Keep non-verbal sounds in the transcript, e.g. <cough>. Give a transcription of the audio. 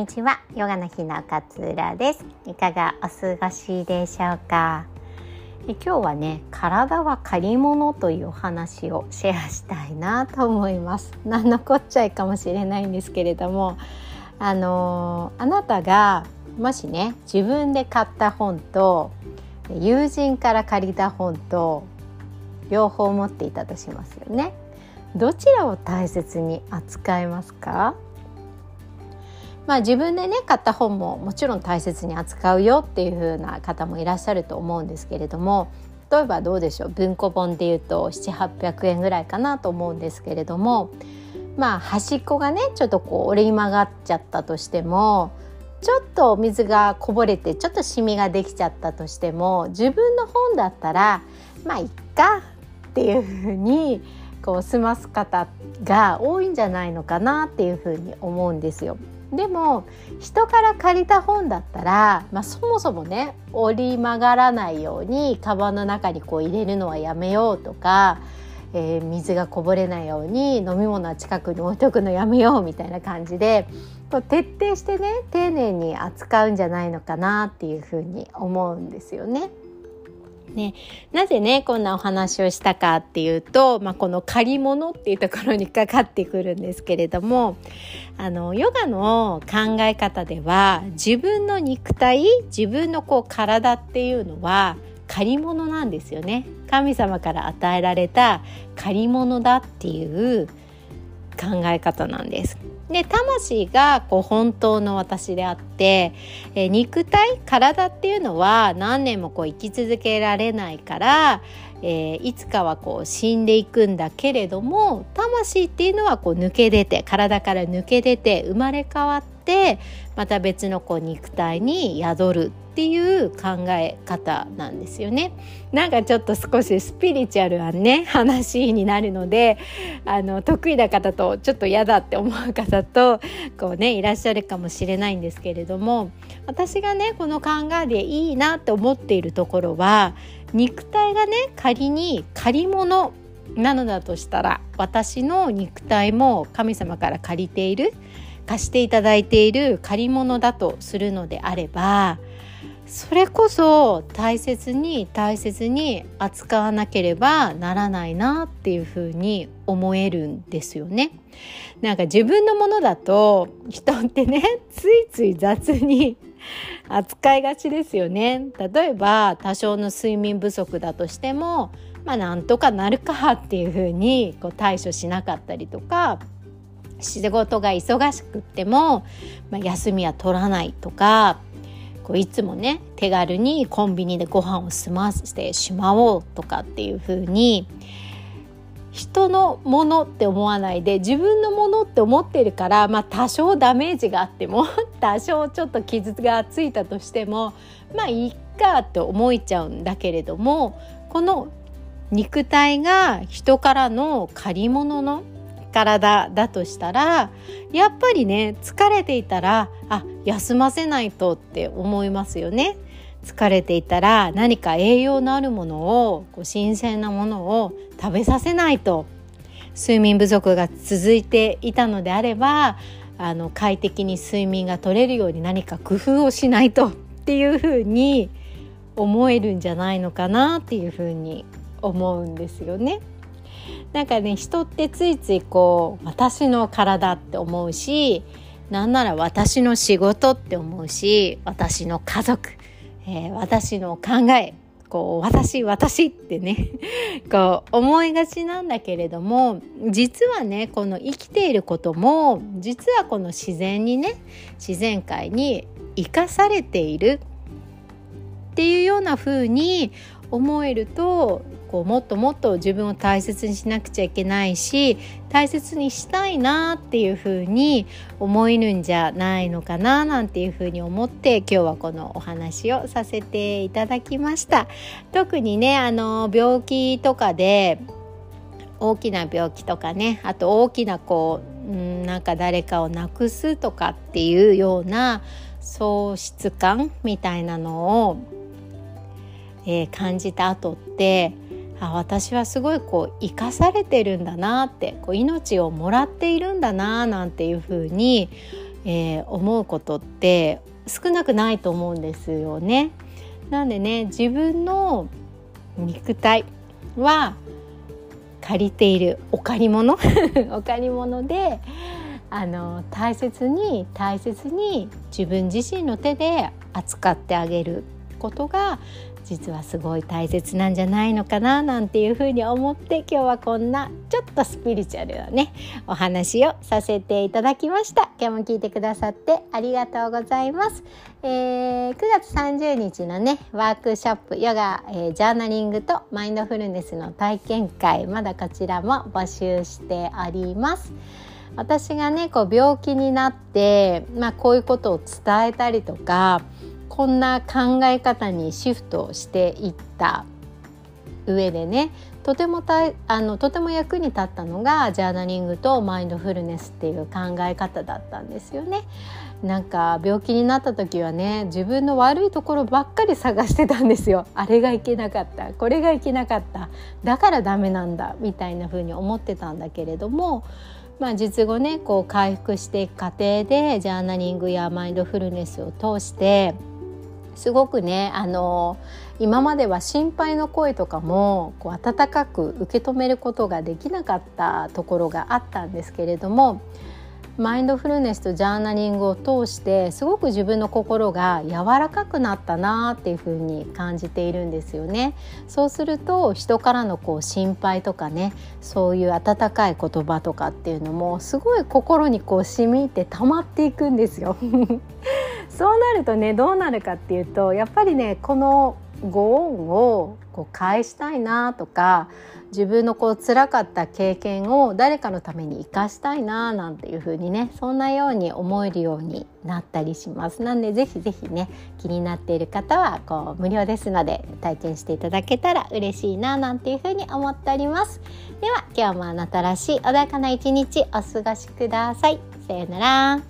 にちは。ヨガの日の勝浦です。いかがお過ごしでしょうか？え今日はね体は借り物というお話をシェアしたいなと思います。何のこっちゃいかもしれないんですけれどもあの、あなたがもしね自分で買った本と友人から借りた本と両方持っていたとしますよね。どちらを大切に扱いますか？まあ自分でね買った本ももちろん大切に扱うよっていう風な方もいらっしゃると思うんですけれども例えばどうでしょう？文庫本でいうと700800円ぐらいかなと思うんですけれどもまあ端っこがねちょっとこう折り曲がっちゃったとしてもちょっと水がこぼれてちょっとシミができちゃったとしても自分の本だったらまあいっかっていうふうにこう済ます方が多いんじゃないのかなっていうふうに思うんですよ。でも人から借りた本だったら、まあ、そもそもね折り曲がらないようにカバンの中にこう入れるのはやめようとか、えー、水がこぼれないように飲み物は近くに置いとくのやめようみたいな感じで徹底してね丁寧に扱うんじゃないのかなっていうふうに思うんですよね。ね、なぜねこんなお話をしたかっていうと、まあ、この借り物っていうところにかかってくるんですけれどもあのヨガの考え方では自分の肉体自分のこう体っていうのは借り物なんですよね神様から与えられた借り物だっていう考え方なんです。で魂がこう本当の私であって、え肉体体っていうのは何年もこう生き続けられないから、えー、いつかはこう死んでいくんだけれども魂っていうのはこう抜け出て体から抜け出て生まれ変わってまた別のこう肉体に宿るっていう考え方なんですよね。なんかちょっと少しスピリチュアルなね <laughs> 話になるのであの得意な方とちょっと嫌だって思う方とこうねいらっしゃるかもしれないんですけれども私がねこの考えでいいなって思っているところは肉体がね仮に借り物なのだとしたら私の肉体も神様から借りている貸していただいている借り物だとするのであればそれこそ大切に大切に扱わなければならないなっていうふうに思えるんですよね。なんか自分のものだと人ってね <laughs> ついつい雑に <laughs> 扱いがちですよね。例えば多少の睡眠不足だとしてもまあなんとかなるかっていうふうにこう対処しなかったりとか仕事が忙しくっても、まあ、休みは取らないとかこういつもね手軽にコンビニでご飯を済ませてしまおうとかっていう風に人のものって思わないで自分のものって思ってるから、まあ、多少ダメージがあっても <laughs> 多少ちょっと傷がついたとしてもまあいいかって思えちゃうんだけれどもこの肉体が人からの借り物の体だとしたらやっぱりね疲れていたらあ休ませないとって思いますよね。疲れていたら何か栄養のあるものをこう新鮮なものを食べさせないと睡眠不足が続いていたのであればあの快適に睡眠が取れるように何か工夫をしないとっていうふうに思えるんじゃないのかなっていうふうに思うんですよね。なんかね人ってついついこう私の体って思うしなんなら私の仕事って思うし私の家族、えー、私の考えこう私私ってね <laughs> こう思いがちなんだけれども実はねこの生きていることも実はこの自然にね自然界に生かされているっていうような風に思えるとこうもっともっと自分を大切にしなくちゃいけないし大切にしたいなっていうふうに思えるんじゃないのかななんていうふうに思って今日はこのお話をさせていただきました。特にねあの病気とかで大きな病気とかねあと大きなこう、うん、なんか誰かを亡くすとかっていうような喪失感みたいなのを、えー、感じた後ってあ私はすごいこう生かされてるんだなってこう命をもらっているんだななんていうふうにえー、思うことって少なくないと思うんですよね。なんでね自分の肉体は借りているお借り物 <laughs> お借り物であの大切に大切に自分自身の手で扱ってあげることが実はすごい大切なんじゃないのかななんていうふうに思って今日はこんなちょっとスピリチュアルなねお話をさせていただきました。今日も聞いてくださってありがとうございます、えー、9月30日のねワークショップヨガ、えー、ジャーナリングとマインドフルネスの体験会まだこちらも募集しております。私がねこう病気になって、まあ、こういうことを伝えたりとかこんな考え方にシフトしていった上でねとてもたあのとても役に立ったのがジャーナリングとマインドフルネスっていう考え方だったんですよね。なんか病気になった時はね自分の悪いところばっかり探してたんですよ。あれがいけなかったこれがいけなかっただからダメなんだみたいな風に思ってたんだけれどもまあ、術後ねこう回復していく過程でジャーナリングやマインドフルネスを通してすごくねあの今までは心配の声とかもこう温かく受け止めることができなかったところがあったんですけれどもマインドフルネスとジャーナリングを通してすごく自分の心が柔らかくなったなっていうふうに感じているんですよね。そうすると人からのこう心配とかねそういう温かい言葉とかっていうのもすごい心にこう染みて溜まっていくんですよ。そうなるとねどうなるかっていうとやっぱりねこのご恩をこう返したいなとか自分のこう辛かった経験を誰かのために生かしたいななんていう風にねそんなように思えるようになったりします。なんでぜひぜひね気になっている方はこう無料ですので体験していただけたら嬉しいななんていう風に思っております。では今日もあなたらしい穏やかな一日お過ごしください。さようなら。